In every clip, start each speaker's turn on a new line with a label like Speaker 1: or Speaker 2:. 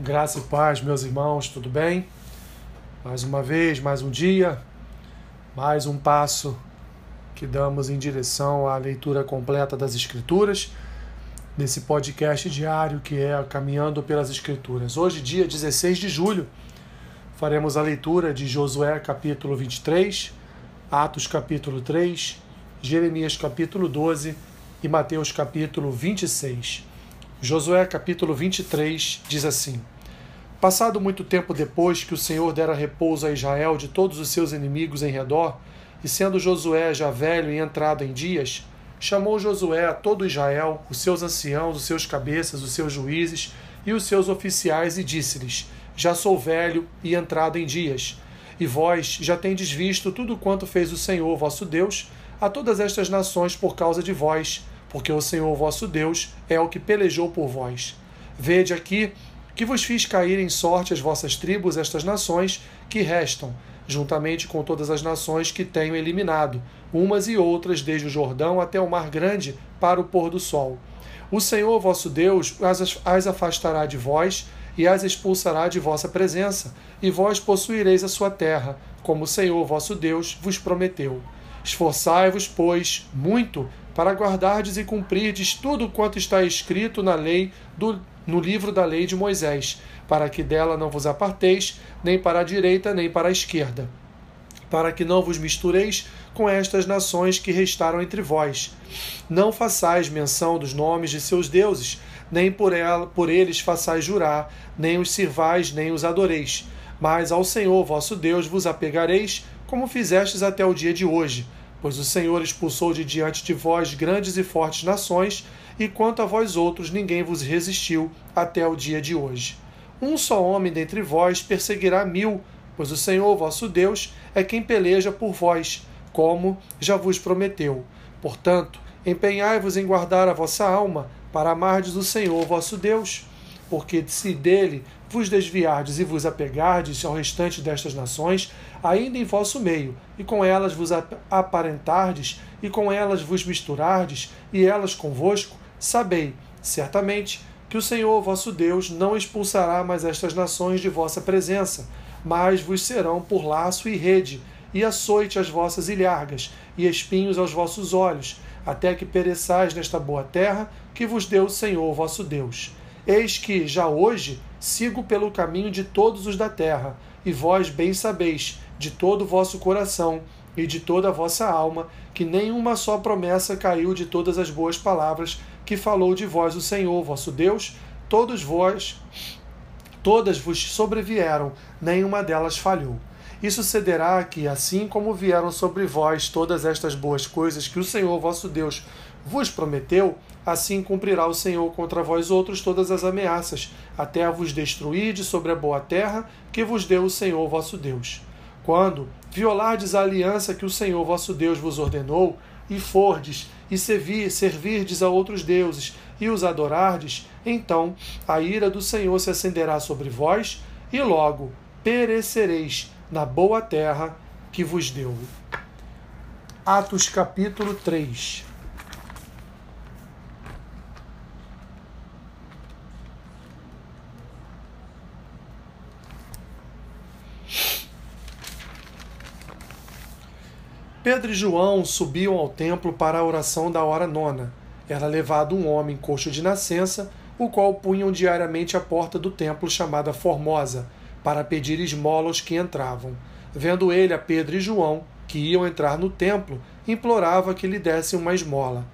Speaker 1: Graça e paz, meus irmãos, tudo bem? Mais uma vez, mais um dia, mais um passo que damos em direção à leitura completa das Escrituras, nesse podcast diário que é Caminhando pelas Escrituras. Hoje, dia 16 de julho, faremos a leitura de Josué capítulo 23, Atos capítulo 3, Jeremias capítulo 12 e Mateus capítulo 26. Josué capítulo 23 diz assim: Passado muito tempo depois que o Senhor dera repouso a Israel de todos os seus inimigos em redor, e sendo Josué já velho e entrado em dias, chamou Josué a todo Israel, os seus anciãos, os seus cabeças, os seus juízes e os seus oficiais, e disse-lhes: Já sou velho e entrado em dias, e vós já tendes visto tudo quanto fez o Senhor vosso Deus a todas estas nações por causa de vós porque o Senhor vosso Deus é o que pelejou por vós. Vede aqui que vos fiz cair em sorte as vossas tribos, estas nações que restam, juntamente com todas as nações que tenho eliminado, umas e outras desde o Jordão até o Mar Grande para o pôr do sol. O Senhor vosso Deus as afastará de vós e as expulsará de vossa presença, e vós possuireis a sua terra, como o Senhor vosso Deus vos prometeu. Esforçai-vos, pois, muito para guardardes e cumprirdes tudo quanto está escrito na lei do, no livro da lei de Moisés, para que dela não vos aparteis, nem para a direita, nem para a esquerda, para que não vos mistureis com estas nações que restaram entre vós. Não façais menção dos nomes de seus deuses, nem por, ela, por eles façais jurar, nem os sirvais, nem os adoreis. Mas ao Senhor vosso Deus vos apegareis, como fizestes até o dia de hoje Pois o Senhor expulsou de diante de vós grandes e fortes nações, e quanto a vós outros ninguém vos resistiu até o dia de hoje. Um só homem dentre vós perseguirá mil, pois o Senhor vosso Deus é quem peleja por vós, como já vos prometeu. Portanto, empenhai-vos em guardar a vossa alma, para amardes o Senhor vosso Deus. Porque se dele vos desviardes e vos apegardes ao restante destas nações, ainda em vosso meio, e com elas vos aparentardes, e com elas vos misturardes, e elas convosco, sabei, certamente, que o Senhor vosso Deus não expulsará mais estas nações de vossa presença, mas vos serão por laço e rede, e açoite as vossas ilhargas, e espinhos aos vossos olhos, até que pereçais nesta boa terra que vos deu o Senhor vosso Deus. Eis que, já hoje, sigo pelo caminho de todos os da terra, e vós bem sabeis, de todo o vosso coração e de toda a vossa alma, que nenhuma só promessa caiu de todas as boas palavras que falou de vós o Senhor, vosso Deus, todos vós, todas vos sobrevieram, nenhuma delas falhou. E sucederá que, assim como vieram sobre vós todas estas boas coisas que o Senhor vosso Deus vos prometeu, assim cumprirá o Senhor contra vós outros todas as ameaças, até vos destruir de sobre a boa terra que vos deu o Senhor vosso Deus. Quando violardes a aliança que o Senhor vosso Deus vos ordenou, e fordes, e servir, servirdes a outros deuses, e os adorardes, então a ira do Senhor se acenderá sobre vós, e logo perecereis na boa terra que vos deu. Atos capítulo 3 Pedro e João subiam ao templo para a oração da hora nona. Era levado um homem coxo de nascença, o qual punham diariamente à porta do templo chamada Formosa, para pedir esmola aos que entravam. Vendo ele a Pedro e João, que iam entrar no templo, implorava que lhe dessem uma esmola.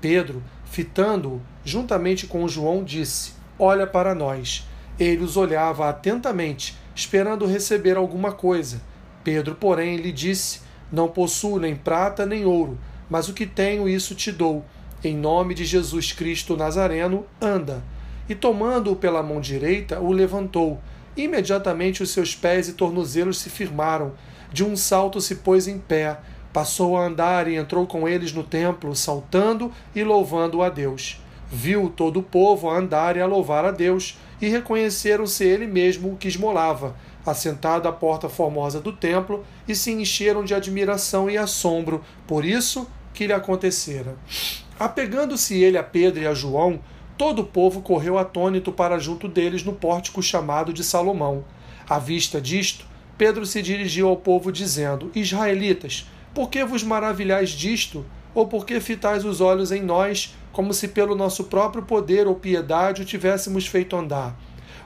Speaker 1: Pedro, fitando-o, juntamente com João, disse: Olha para nós. Ele os olhava atentamente, esperando receber alguma coisa. Pedro, porém, lhe disse: não possuo nem prata nem ouro, mas o que tenho, isso te dou. Em nome de Jesus Cristo Nazareno, anda. E tomando-o pela mão direita, o levantou. Imediatamente os seus pés e tornozelos se firmaram. De um salto se pôs em pé, passou a andar e entrou com eles no templo, saltando e louvando a Deus. Viu todo o povo a andar e a louvar a Deus, e reconheceram-se ele mesmo o que esmolava assentado à porta formosa do templo, e se encheram de admiração e assombro por isso que lhe acontecera. Apegando-se ele a Pedro e a João, todo o povo correu atônito para junto deles no pórtico chamado de Salomão. À vista disto, Pedro se dirigiu ao povo, dizendo: Israelitas, por que vos maravilhais disto? Ou por que fitais os olhos em nós, como se pelo nosso próprio poder ou piedade o tivéssemos feito andar?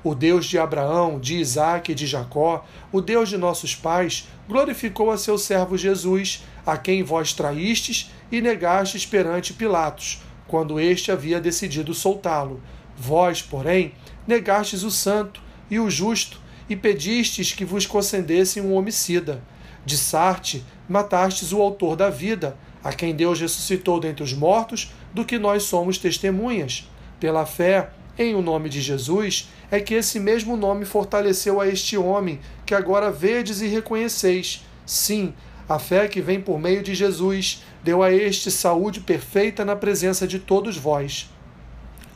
Speaker 1: O Deus de Abraão, de Isaque e de Jacó, o Deus de nossos pais, glorificou a seu servo Jesus, a quem vós traístes e negastes perante Pilatos, quando este havia decidido soltá-lo. Vós, porém, negastes o santo e o justo, e pedistes que vos concedessem um homicida. De Sarte, matastes o autor da vida, a quem Deus ressuscitou dentre os mortos, do que nós somos testemunhas. Pela fé em o nome de Jesus, é que esse mesmo nome fortaleceu a este homem, que agora vedes e reconheceis. Sim, a fé que vem por meio de Jesus deu a este saúde perfeita na presença de todos vós.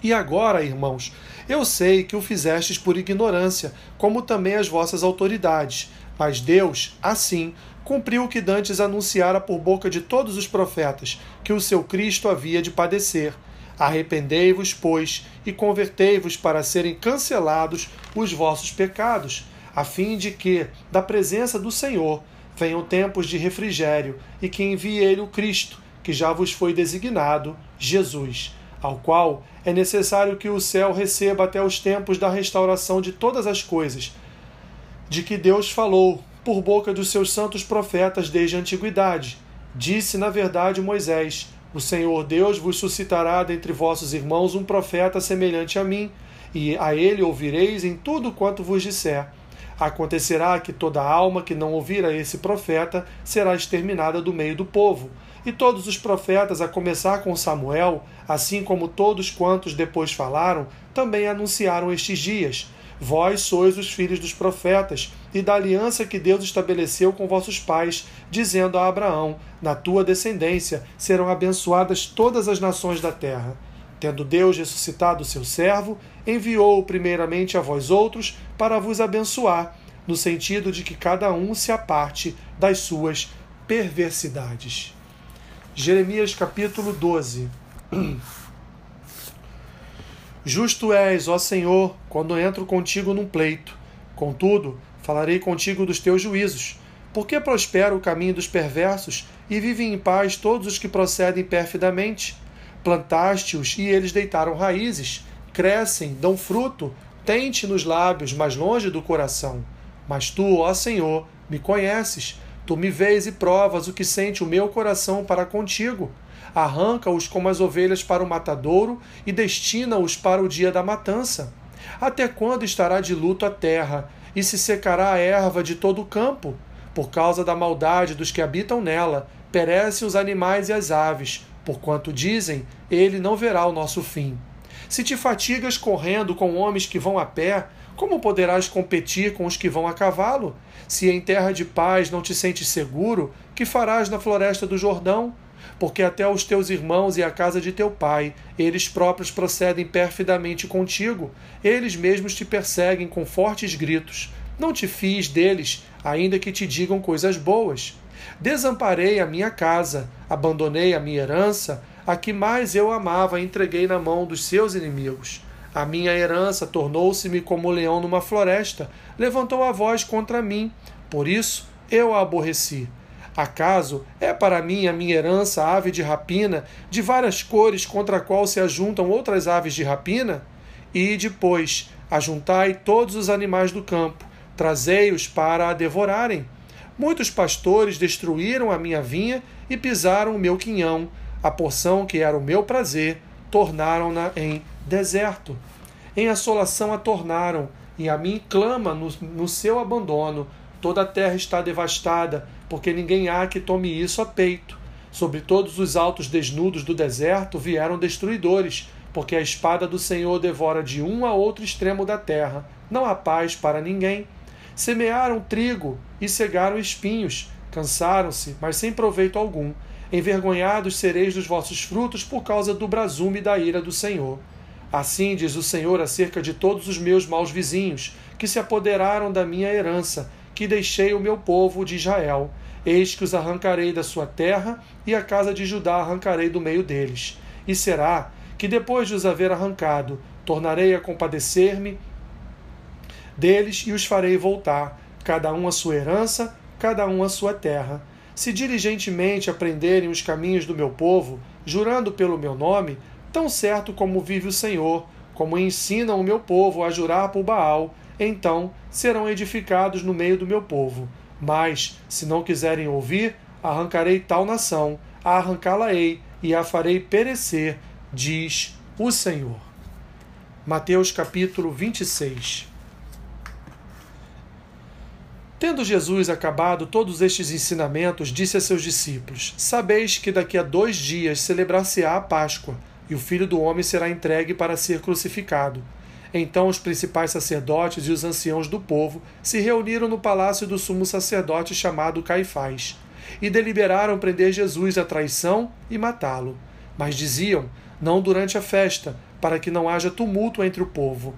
Speaker 1: E agora, irmãos, eu sei que o fizestes por ignorância, como também as vossas autoridades. Mas Deus, assim, cumpriu o que dantes anunciara por boca de todos os profetas, que o seu Cristo havia de padecer. Arrependei-vos, pois, e convertei-vos para serem cancelados os vossos pecados, a fim de que, da presença do Senhor, venham tempos de refrigério, e que envie ele o Cristo, que já vos foi designado, Jesus ao qual é necessário que o céu receba até os tempos da restauração de todas as coisas, de que Deus falou por boca dos seus santos profetas desde a antiguidade. Disse, na verdade, Moisés: O Senhor Deus vos suscitará dentre vossos irmãos um profeta semelhante a mim, e a ele ouvireis em tudo quanto vos disser. Acontecerá que toda alma que não ouvir a esse profeta será exterminada do meio do povo e todos os profetas, a começar com Samuel, assim como todos quantos depois falaram, também anunciaram estes dias. Vós sois os filhos dos profetas, e da aliança que Deus estabeleceu com vossos pais, dizendo a Abraão: Na tua descendência serão abençoadas todas as nações da terra. Tendo Deus ressuscitado o seu servo, enviou-o primeiramente a vós outros para vos abençoar, no sentido de que cada um se aparte das suas perversidades. Jeremias capítulo 12. Justo és, ó Senhor, quando entro contigo num pleito. Contudo, falarei contigo dos teus juízos. Porque prospera o caminho dos perversos e vivem em paz todos os que procedem perfidamente? Plantaste-os e eles deitaram raízes, crescem, dão fruto, tente nos lábios, mas longe do coração. Mas tu, ó Senhor, me conheces Tu me vês e provas o que sente o meu coração para contigo. Arranca-os como as ovelhas para o matadouro e destina-os para o dia da matança. Até quando estará de luto a terra e se secará a erva de todo o campo? Por causa da maldade dos que habitam nela, perecem os animais e as aves, porquanto dizem: Ele não verá o nosso fim. Se te fatigas correndo com homens que vão a pé, como poderás competir com os que vão a cavalo? Se em terra de paz não te sentes seguro, que farás na floresta do Jordão? Porque até os teus irmãos e a casa de teu pai, eles próprios procedem perfidamente contigo, eles mesmos te perseguem com fortes gritos. Não te fies deles, ainda que te digam coisas boas. Desamparei a minha casa, abandonei a minha herança, a que mais eu amava entreguei na mão dos seus inimigos. A minha herança tornou-se-me como o leão numa floresta, levantou a voz contra mim, por isso eu a aborreci. Acaso é para mim a minha herança ave de rapina, de várias cores contra a qual se ajuntam outras aves de rapina? E depois, ajuntai todos os animais do campo, trazei-os para a devorarem. Muitos pastores destruíram a minha vinha e pisaram o meu quinhão, a porção que era o meu prazer, tornaram-na em deserto. Em assolação a tornaram, e a mim clama no, no seu abandono. Toda a terra está devastada, porque ninguém há que tome isso a peito. Sobre todos os altos desnudos do deserto vieram destruidores, porque a espada do Senhor devora de um a outro extremo da terra. Não há paz para ninguém. Semearam trigo e cegaram espinhos. Cansaram-se, mas sem proveito algum. Envergonhados sereis dos vossos frutos por causa do brasume da ira do Senhor. Assim diz o Senhor acerca de todos os meus maus vizinhos, que se apoderaram da minha herança, que deixei o meu povo de Israel. Eis que os arrancarei da sua terra, e a casa de Judá arrancarei do meio deles. E será que depois de os haver arrancado, tornarei a compadecer-me deles e os farei voltar, cada um a sua herança, cada um a sua terra. Se diligentemente aprenderem os caminhos do meu povo, jurando pelo meu nome, tão certo como vive o Senhor, como ensinam o meu povo a jurar por Baal, então serão edificados no meio do meu povo. Mas, se não quiserem ouvir, arrancarei tal nação, arrancá-la-ei e a farei perecer, diz o Senhor. Mateus capítulo 26 Tendo Jesus acabado todos estes ensinamentos, disse a seus discípulos: Sabeis que daqui a dois dias celebrar-se-á a Páscoa, e o filho do homem será entregue para ser crucificado. Então os principais sacerdotes e os anciãos do povo se reuniram no palácio do sumo sacerdote chamado Caifás, e deliberaram prender Jesus à traição e matá-lo. Mas diziam: Não durante a festa, para que não haja tumulto entre o povo.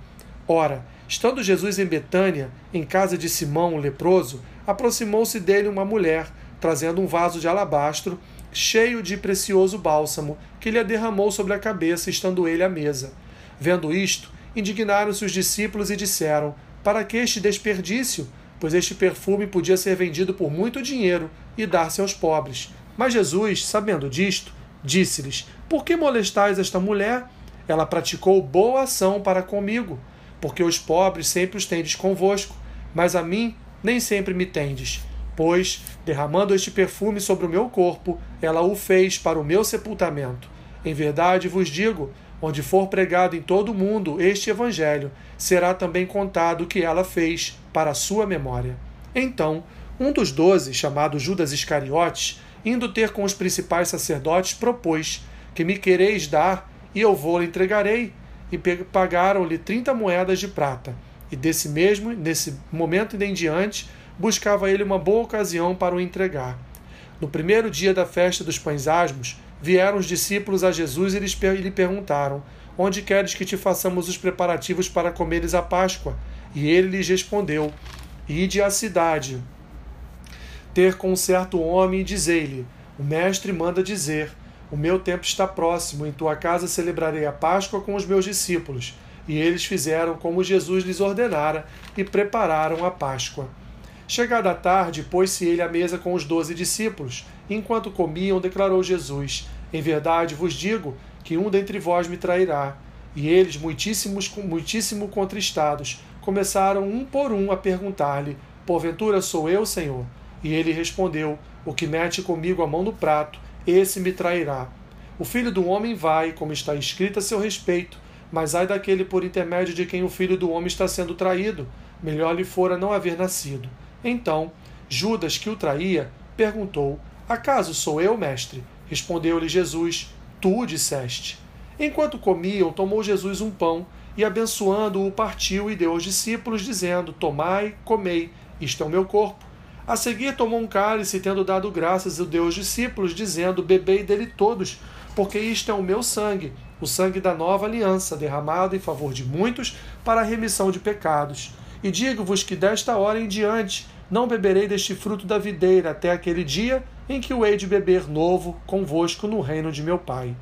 Speaker 1: Ora, Estando Jesus em Betânia, em casa de Simão, o leproso, aproximou-se dele uma mulher, trazendo um vaso de alabastro cheio de precioso bálsamo, que lhe derramou sobre a cabeça, estando ele à mesa. Vendo isto, indignaram-se os discípulos e disseram: Para que este desperdício? Pois este perfume podia ser vendido por muito dinheiro e dar-se aos pobres. Mas Jesus, sabendo disto, disse-lhes: Por que molestais esta mulher? Ela praticou boa ação para comigo porque os pobres sempre os tendes convosco, mas a mim nem sempre me tendes. Pois, derramando este perfume sobre o meu corpo, ela o fez para o meu sepultamento. Em verdade vos digo: onde for pregado em todo o mundo este evangelho, será também contado o que ela fez para a sua memória. Então, um dos doze, chamado Judas Iscariotes, indo ter com os principais sacerdotes, propôs: Que me quereis dar, e eu vou-lhe entregarei e pagaram-lhe trinta moedas de prata. E desse mesmo, nesse momento em diante, buscava ele uma boa ocasião para o entregar. No primeiro dia da festa dos pães asmos, vieram os discípulos a Jesus e lhe perguntaram: Onde queres que te façamos os preparativos para comeres a Páscoa? E ele lhes respondeu: Ide à cidade, ter com um certo homem e dizei-lhe: O mestre manda dizer: o meu tempo está próximo, em tua casa celebrarei a Páscoa com os meus discípulos. E eles fizeram como Jesus lhes ordenara e prepararam a Páscoa. Chegada a tarde, pôs-se ele à mesa com os doze discípulos. Enquanto comiam, declarou Jesus: Em verdade vos digo que um dentre vós me trairá. E eles, muitíssimos, muitíssimo contristados, começaram um por um a perguntar-lhe: Porventura sou eu, Senhor? E ele respondeu: O que mete comigo a mão no prato esse me trairá. O filho do homem vai, como está escrito a seu respeito, mas ai daquele por intermédio de quem o filho do homem está sendo traído, melhor lhe fora não haver nascido. Então, Judas, que o traía, perguntou: Acaso sou eu, mestre? Respondeu-lhe Jesus: Tu disseste. Enquanto comiam, tomou Jesus um pão e, abençoando-o, partiu e deu aos discípulos, dizendo: Tomai, comei, isto é o meu corpo. A seguir tomou um cálice, tendo dado graças, e deu aos discípulos, dizendo: Bebei dele todos, porque isto é o meu sangue, o sangue da nova aliança, derramado em favor de muitos para a remissão de pecados. E digo-vos que desta hora em diante não beberei deste fruto da videira até aquele dia em que o hei de beber novo convosco no reino de meu Pai.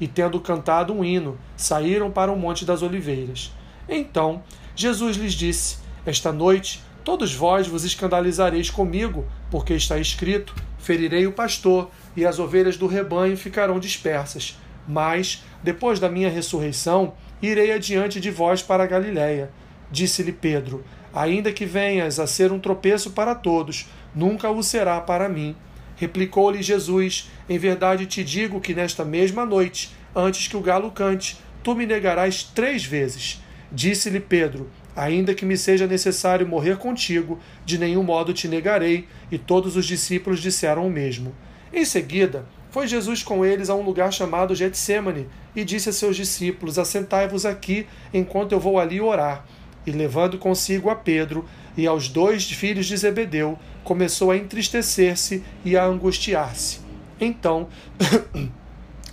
Speaker 1: E tendo cantado um hino, saíram para o Monte das Oliveiras. Então Jesus lhes disse: Esta noite Todos vós vos escandalizareis comigo, porque está escrito: ferirei o pastor, e as ovelhas do rebanho ficarão dispersas. Mas, depois da minha ressurreição, irei adiante de vós para a Galiléia. Disse-lhe Pedro: Ainda que venhas a ser um tropeço para todos, nunca o será para mim. Replicou-lhe Jesus: Em verdade te digo que nesta mesma noite, antes que o galo cante, tu me negarás três vezes. Disse-lhe Pedro: Ainda que me seja necessário morrer contigo, de nenhum modo te negarei. E todos os discípulos disseram o mesmo. Em seguida, foi Jesus com eles a um lugar chamado Getsemane e disse a seus discípulos: Assentai-vos aqui enquanto eu vou ali orar. E levando consigo a Pedro e aos dois filhos de Zebedeu, começou a entristecer-se e a angustiar-se. Então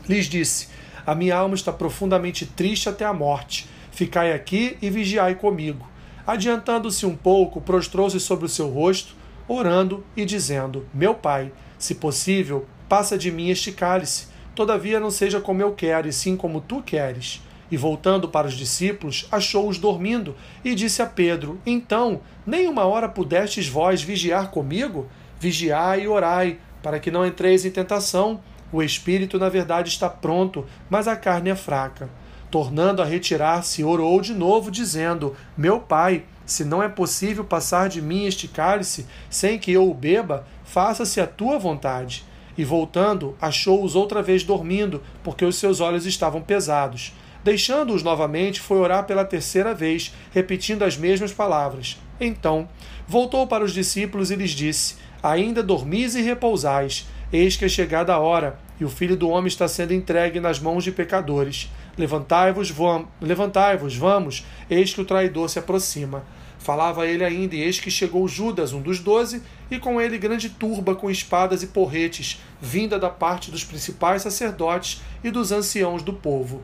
Speaker 1: lhes disse: A minha alma está profundamente triste até a morte Ficai aqui e vigiai comigo. Adiantando-se um pouco, prostrou-se sobre o seu rosto, orando e dizendo: Meu pai, se possível, passa de mim este cálice. Todavia não seja como eu quero, e sim como tu queres. E voltando para os discípulos, achou-os dormindo, e disse a Pedro: Então, nem uma hora pudestes vós vigiar comigo? Vigiai e orai, para que não entreis em tentação. O espírito, na verdade, está pronto, mas a carne é fraca. Tornando a retirar-se, orou de novo, dizendo: Meu pai, se não é possível passar de mim este cálice sem que eu o beba, faça-se a tua vontade. E voltando, achou-os outra vez dormindo, porque os seus olhos estavam pesados. Deixando-os novamente, foi orar pela terceira vez, repetindo as mesmas palavras. Então, voltou para os discípulos e lhes disse: Ainda dormis e repousais. Eis que é chegada a hora, e o filho do homem está sendo entregue nas mãos de pecadores. Levantai-vos, vam levantai-vos, vamos, eis que o traidor se aproxima. Falava ele ainda, e eis que chegou Judas, um dos doze, e com ele grande turba com espadas e porretes, vinda da parte dos principais sacerdotes e dos anciãos do povo.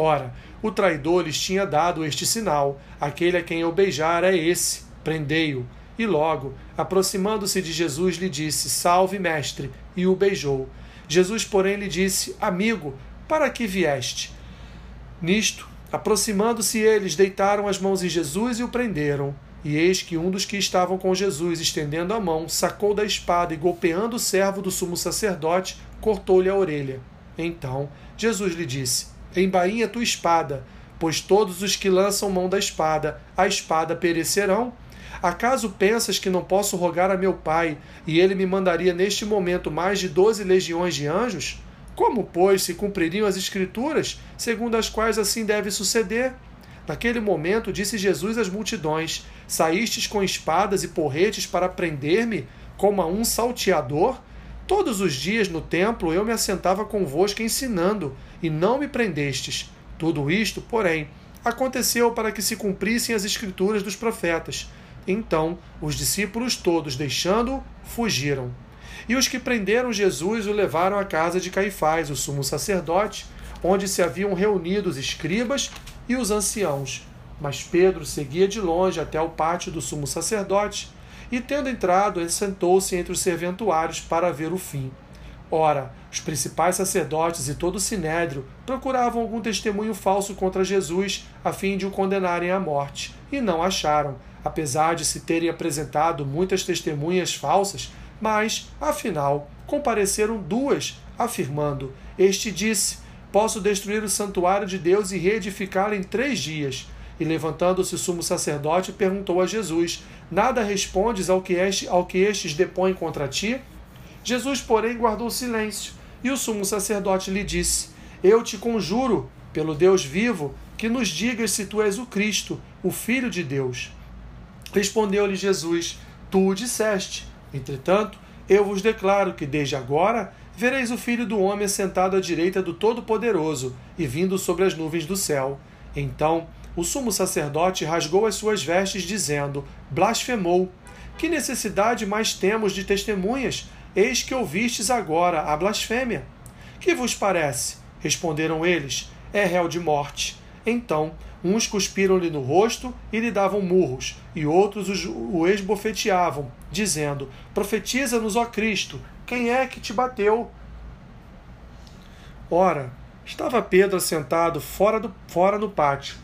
Speaker 1: Ora, o traidor lhes tinha dado este sinal: aquele a quem eu beijar é esse, prendei-o. E logo, aproximando-se de Jesus, lhe disse: Salve, mestre, e o beijou. Jesus, porém, lhe disse: Amigo, para que vieste? Nisto, aproximando-se eles, deitaram as mãos em Jesus e o prenderam. E eis que um dos que estavam com Jesus, estendendo a mão, sacou da espada e, golpeando o servo do sumo sacerdote, cortou-lhe a orelha. Então Jesus lhe disse: Embainha tua espada, pois todos os que lançam mão da espada, a espada perecerão. Acaso pensas que não posso rogar a meu Pai, e ele me mandaria neste momento mais de doze legiões de anjos? Como, pois, se cumpririam as Escrituras, segundo as quais assim deve suceder? Naquele momento, disse Jesus às multidões: Saístes com espadas e porretes para prender-me, como a um salteador? Todos os dias no templo eu me assentava convosco ensinando, e não me prendestes. Tudo isto, porém, aconteceu para que se cumprissem as Escrituras dos profetas. Então os discípulos todos, deixando-o, fugiram. E os que prenderam Jesus o levaram à casa de Caifás, o sumo sacerdote, onde se haviam reunido os escribas e os anciãos. Mas Pedro seguia de longe até o pátio do sumo sacerdote, e tendo entrado, sentou-se entre os serventuários para ver o fim. Ora, os principais sacerdotes e todo o sinédrio procuravam algum testemunho falso contra Jesus, a fim de o condenarem à morte, e não acharam, apesar de se terem apresentado muitas testemunhas falsas, mas, afinal, compareceram duas, afirmando: Este disse: Posso destruir o santuário de Deus e reedificá-lo em três dias. E levantando-se o sumo sacerdote, perguntou a Jesus: Nada respondes ao que, este, ao que estes depõem contra ti? Jesus, porém, guardou silêncio. E o sumo sacerdote lhe disse: Eu te conjuro, pelo Deus vivo, que nos digas se tu és o Cristo, o Filho de Deus. Respondeu-lhe Jesus: Tu o disseste. Entretanto, eu vos declaro que desde agora vereis o Filho do Homem sentado à direita do Todo-Poderoso e vindo sobre as nuvens do céu. Então o sumo sacerdote rasgou as suas vestes, dizendo: Blasfemou. Que necessidade mais temos de testemunhas? Eis que ouvistes agora a blasfêmia. Que vos parece? Responderam eles: É réu de morte. Então Uns cuspiram-lhe no rosto e lhe davam murros, e outros o esbofeteavam, dizendo: Profetiza-nos, ó Cristo, quem é que te bateu? Ora, estava Pedro sentado fora, do, fora no pátio.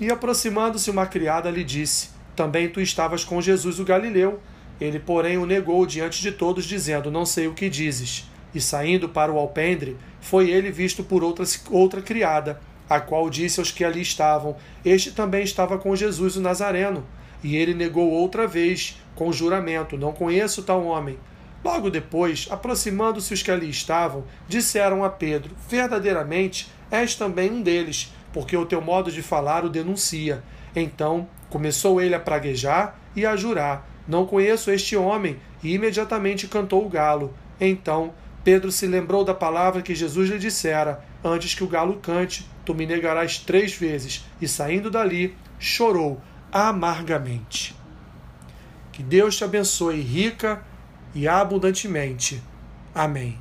Speaker 1: E aproximando-se uma criada lhe disse: Também tu estavas com Jesus o Galileu. Ele, porém, o negou diante de todos, dizendo: Não sei o que dizes. E saindo para o alpendre, foi ele visto por outra, outra criada a qual disse aos que ali estavam: Este também estava com Jesus o Nazareno. E ele negou outra vez, com juramento: Não conheço tal homem. Logo depois, aproximando-se os que ali estavam, disseram a Pedro: Verdadeiramente és também um deles, porque o teu modo de falar o denuncia. Então começou ele a praguejar e a jurar: Não conheço este homem. E imediatamente cantou o galo. Então Pedro se lembrou da palavra que Jesus lhe dissera: Antes que o galo cante, tu me negarás três vezes. E saindo dali, chorou amargamente. Que Deus te abençoe rica e abundantemente. Amém.